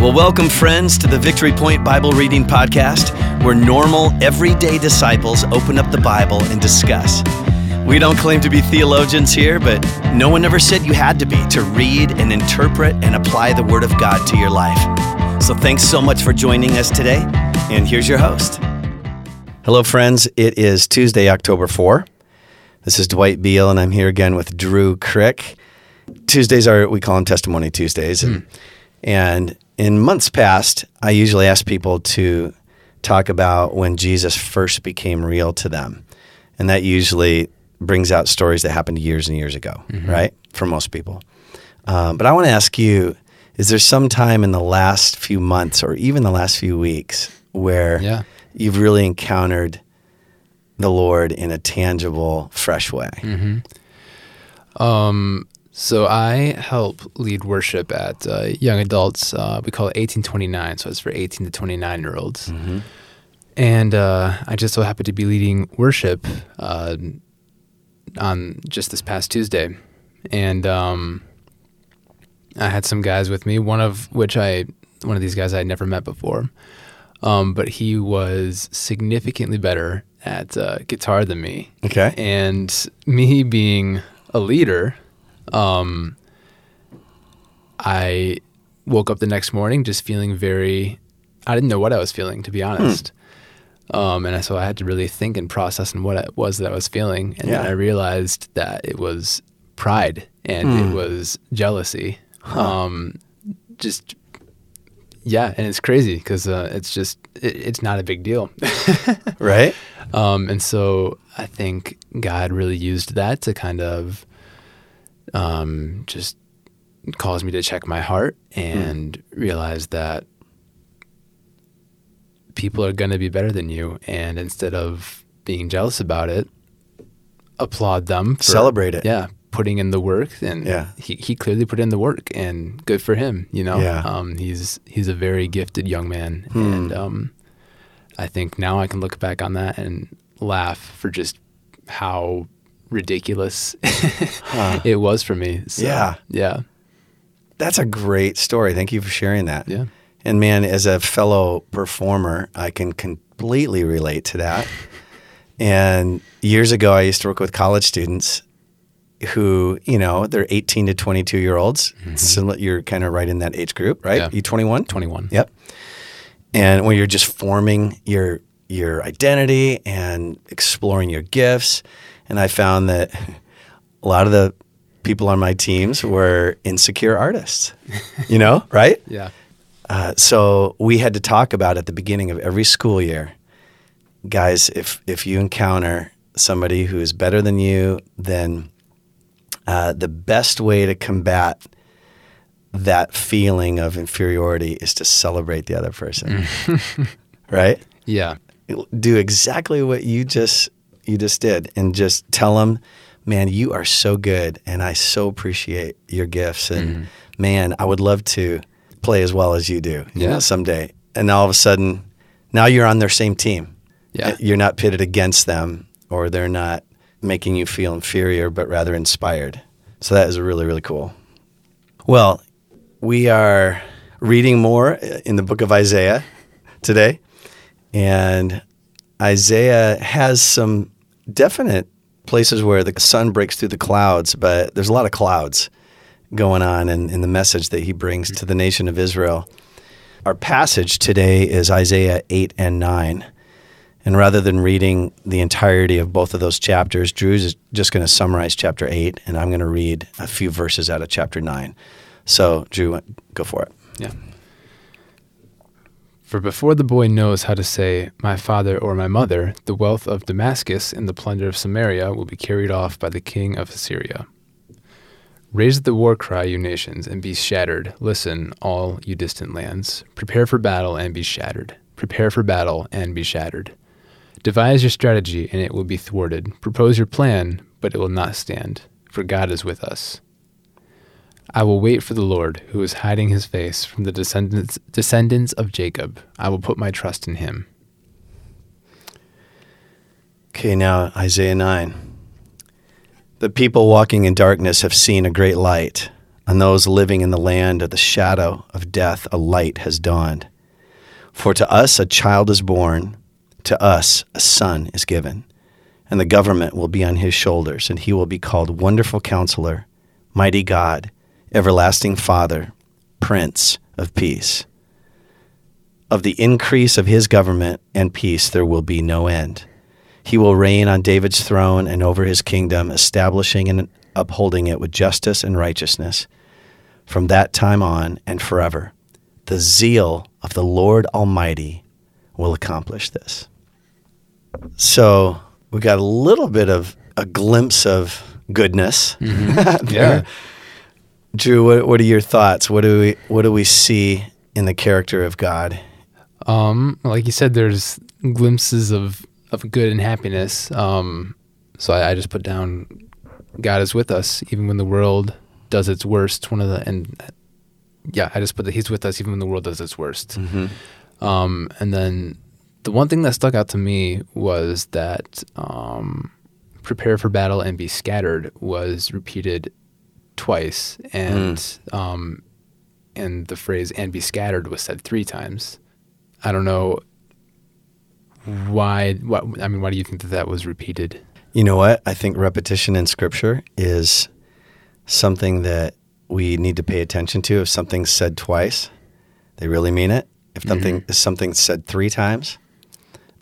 Well, welcome, friends, to the Victory Point Bible Reading Podcast, where normal, everyday disciples open up the Bible and discuss. We don't claim to be theologians here, but no one ever said you had to be to read and interpret and apply the Word of God to your life. So thanks so much for joining us today, and here's your host. Hello, friends. It is Tuesday, October 4. This is Dwight Beal, and I'm here again with Drew Crick. Tuesdays are, we call them Testimony Tuesdays. And, hmm. and in months past, I usually ask people to talk about when Jesus first became real to them. And that usually brings out stories that happened years and years ago, mm-hmm. right? For most people. Um, but I want to ask you is there some time in the last few months or even the last few weeks where Yeah. you've really encountered the Lord in a tangible, fresh way? Mm-hmm. Um, So I help lead worship at uh, young adults. Uh, we call it 1829, so it's for 18 to 29 year olds. And uh, I just so happened to be leading worship uh, on just this past Tuesday, and um, I had some guys with me. One of which I, one of these guys I had never met before, um, but he was significantly better at uh, guitar than me. Okay. And me being a leader, um, I woke up the next morning just feeling very, I didn't know what I was feeling, to be honest. Um, and so I had to really think and process and what it was that I was feeling. And then I realized that it was pride and it was jealousy. Um, just, yeah. And it's crazy because uh, it's just, it, it's not a big deal. Right? Um, and so I think God really used that to kind of um, just caused me to check my heart and realize that people are going to be better than you. And instead of being jealous about it, applaud them. For, Celebrate it. Yeah. Putting in the work. And Yeah. he, he clearly put in the work and good for him, you know? Yeah. Um, he's, he's a very gifted young man. Hmm. And, um, I think now I can look back on that and laugh for just how ridiculous it was for me. So, Yeah. Yeah. That's a great story. Thank you for sharing that. Yeah. And man, as a fellow performer, I can completely relate to that. and years ago, I used to work with college students who, you know, they're 18 to 22 year olds. Mm-hmm. So you're kind of right in that age group, right? Yeah. You 21? 21. Yep. And when you're just forming your your identity and exploring your gifts, and I found that a lot of the people on my teams were insecure artists. You know, right? Yeah. Uh, so we had to talk about at the beginning of every school year, guys. If if you encounter somebody who is better than you, then uh, the best way to combat that feeling of inferiority is to celebrate the other person, right? Yeah. Do exactly what you just you just did, and just tell them, man, you are so good, and I so appreciate your gifts, and mm-hmm. man, I would love to play as well as you do, you know, someday. And all of a sudden, now you're on their same team. Yeah. You're not pitted against them, or they're not making you feel inferior, but rather inspired. So that is really, really cool. Well, we are reading more uh, in the book of Isaiah today. And Isaiah has some definite places where the sun breaks through the clouds, but there's a lot of clouds going on in, in the message that he brings to the nation of Israel. Our passage today is Isaiah 8 and 9. And rather than reading the entirety of both of those chapters, Drew's is just going to summarize chapter 8, and I'm going to read a few verses out of chapter 9. So, Drew, go for it. Yeah. For before the boy knows how to say, My father or my mother, the wealth of Damascus and the plunder of Samaria will be carried off by the king of Assyria. Raise the war cry, you nations, and be shattered. Listen, all you distant lands. Prepare for battle and be shattered. Prepare for battle and be shattered. Devise your strategy, and it will be thwarted. Propose your plan, but it will not stand, for God is with us. I will wait for the Lord, who is hiding his face from the descendants, descendants of Jacob. I will put my trust in him. Okay, now Isaiah 9. The people walking in darkness have seen a great light. On those living in the land of the shadow of death, a light has dawned. For to us a child is born, to us a son is given, and the government will be on his shoulders, and he will be called Wonderful Counselor, Mighty God, Everlasting Father, Prince of Peace. Of the increase of his government and peace there will be no end. He will reign on David's throne and over his kingdom, establishing and upholding it with justice and righteousness from that time on and forever. The zeal of the Lord Almighty will accomplish this. So we got a little bit of a glimpse of goodness. Mm-hmm. Yeah. Drew, what, what are your thoughts? What do we what do we see in the character of God? Um, like you said, there's glimpses of, of good and happiness. Um, so I, I just put down God is with us even when the world does its worst. One of the and yeah, I just put that He's with us even when the world does its worst. Um, and then the one thing that stuck out to me was that um, prepare for battle and be scattered was repeated twice, and um, and the phrase "and be scattered" was said three times. I don't know why. What I mean, why do you think that that was repeated? You know what? I think repetition in scripture is something that we need to pay attention to. If something's said twice, they really mean it. If something if something's said three times,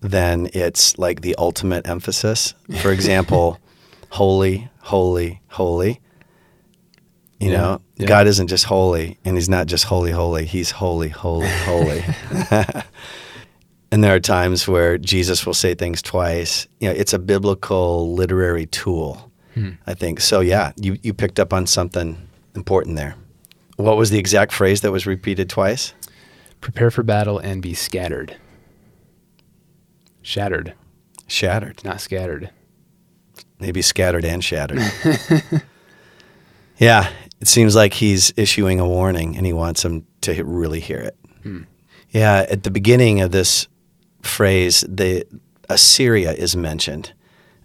then it's like the ultimate emphasis. For example, holy, holy, holy. You Yeah, know, yeah. God isn't just holy, and He's not just holy, holy. He's holy, holy, holy. and there are times where Jesus will say things twice. You know, it's a biblical literary tool, hmm. I think. So yeah, you you picked up on something important there. What was the exact phrase that was repeated twice? Prepare for battle and be scattered. Shattered, Shattered. not scattered. maybe scattered and shattered. yeah, it seems like he's issuing a warning and he wants them to really hear it. Hmm. Yeah, at the beginning of this phrase, the Assyria is mentioned.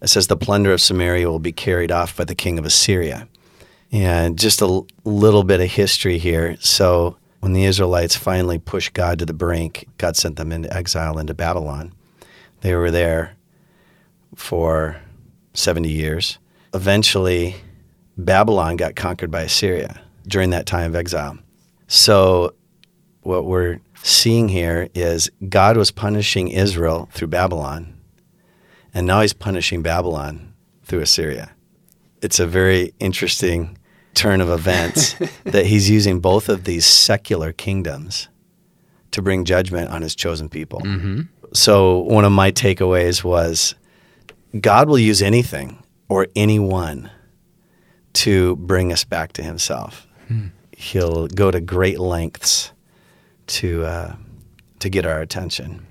It says the plunder of Samaria will be carried off by the king of Assyria. And just a little bit of history here. So, when the Israelites finally pushed God to the brink, God sent them into exile into Babylon. They were there for 70 years. Eventually, Babylon got conquered by Assyria during that time of exile. So, what we're seeing here is God was punishing Israel through Babylon, and now he's punishing Babylon through Assyria. It's a very interesting turn of events that he's using both of these secular kingdoms to bring judgment on his chosen people. Mm-hmm. So, one of my takeaways was God will use anything or anyone to bring us back to himself. He'll go to great lengths to uh, to get our attention.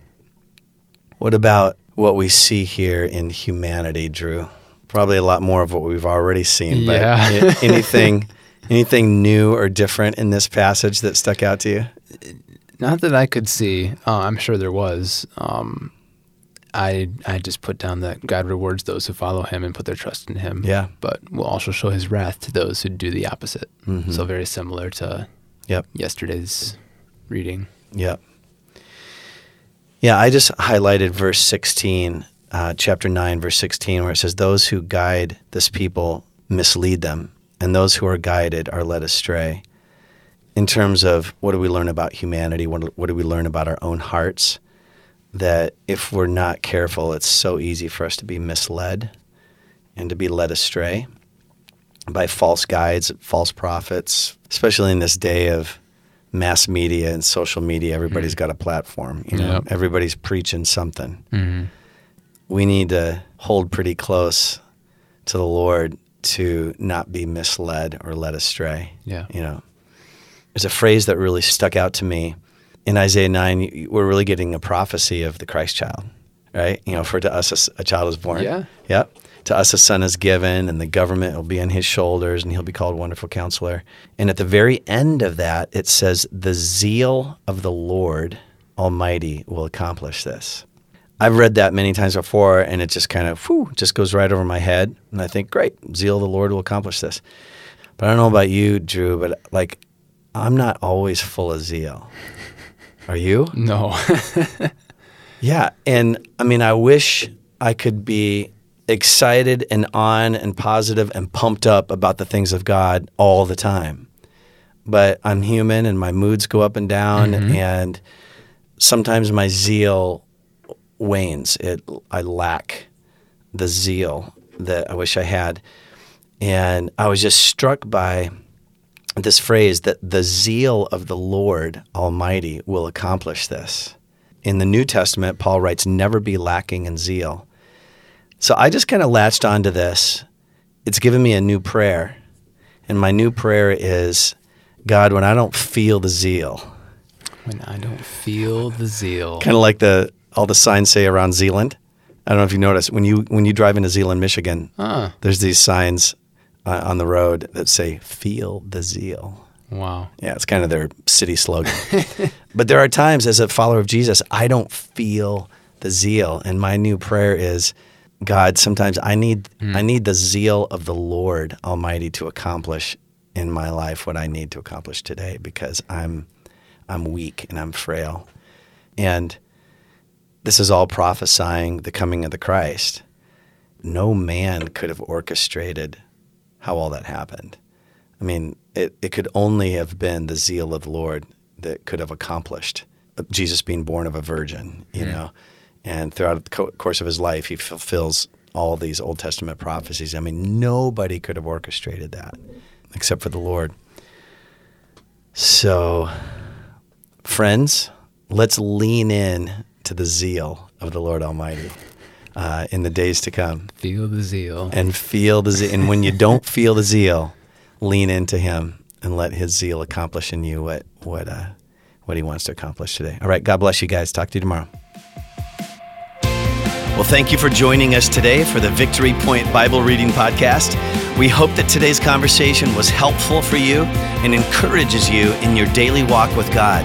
What about what we see here in humanity, Drew? Probably a lot more of what we've already seen. But Yeah. anything anything new or different in this passage that stuck out to you? Not that I could see. Uh, I'm sure there was. Um, I I just put down that God rewards those who follow Him and put their trust in Him. Yeah. But will also show His wrath to those who do the opposite. So very similar to Yep. yesterday's reading. Yep. Yeah, I just highlighted verse 16, uh, chapter 9, verse 16, where it says, Those who guide this people mislead them, and those who are guided are led astray. In terms of what do we learn about humanity? What, what do we learn about our own hearts? That if we're not careful, it's so easy for us to be misled and to be led astray by false guides, false prophets, especially in this day of mass media and social media. Everybody's got a platform. You know, Yep. everybody's preaching something. Mm-hmm. We need to hold pretty close to the Lord to not be misled or led astray. Yeah. You know, there's a phrase that really stuck out to me in Isaiah 9. We're really getting a prophecy of the Christ child, right? You know, for to us a child is born. Yeah. Yep. To us a son is given, and the government will be on his shoulders, and he'll be called Wonderful Counselor. And at the very end of that, it says, The zeal of the Lord Almighty will accomplish this. I've read that many times before, and it just kind of whew, just goes right over my head. And I think, great, zeal of the Lord will accomplish this. But I don't know about you, Drew, but like I'm not always full of zeal. Are you? No. Yeah. And I mean, I wish I could be excited and on and positive and pumped up about the things of God all the time. But I'm human and my moods go up and down mm-hmm. and sometimes my zeal wanes. It I lack the zeal that I wish I had. And I was just struck by this phrase that the zeal of the Lord Almighty will accomplish this. In the New Testament, Paul writes, never be lacking in zeal. So I just kind of latched onto this. It's given me a new prayer. And my new prayer is God, when I don't feel the zeal, when I don't feel the zeal. kind of like the all the signs say around Zeeland. I don't know if you noticed when you when you drive into Zeeland, Michigan, Ah, there's these signs uh, on the road that say "Feel the zeal." wow. Yeah, it's kind of their city slogan. but there are times as a follower of Jesus, I don't feel the zeal, and my new prayer is, God, sometimes I need I need the zeal of the Lord Almighty to accomplish in my life what I need to accomplish today because I'm I'm weak and I'm frail. And this is all prophesying the coming of the Christ. No man could have orchestrated how all that happened. I mean, it, it could only have been the zeal of the Lord that could have accomplished uh, Jesus being born of a virgin, you hmm. know. And throughout the co- course of his life, he fulfills all these Old Testament prophecies. I mean, nobody could have orchestrated that except for the Lord. So, friends, let's lean in to the zeal of the Lord Almighty uh, in the days to come Feel the zeal. and feel the zeal. And when you don't feel the zeal, lean into Him and let His zeal accomplish in you what what uh, what He wants to accomplish today. All right, God bless you guys. Talk to you tomorrow. Well, thank you for joining us today for the Victory Point Bible Reading Podcast. We hope that today's conversation was helpful for you and encourages you in your daily walk with God.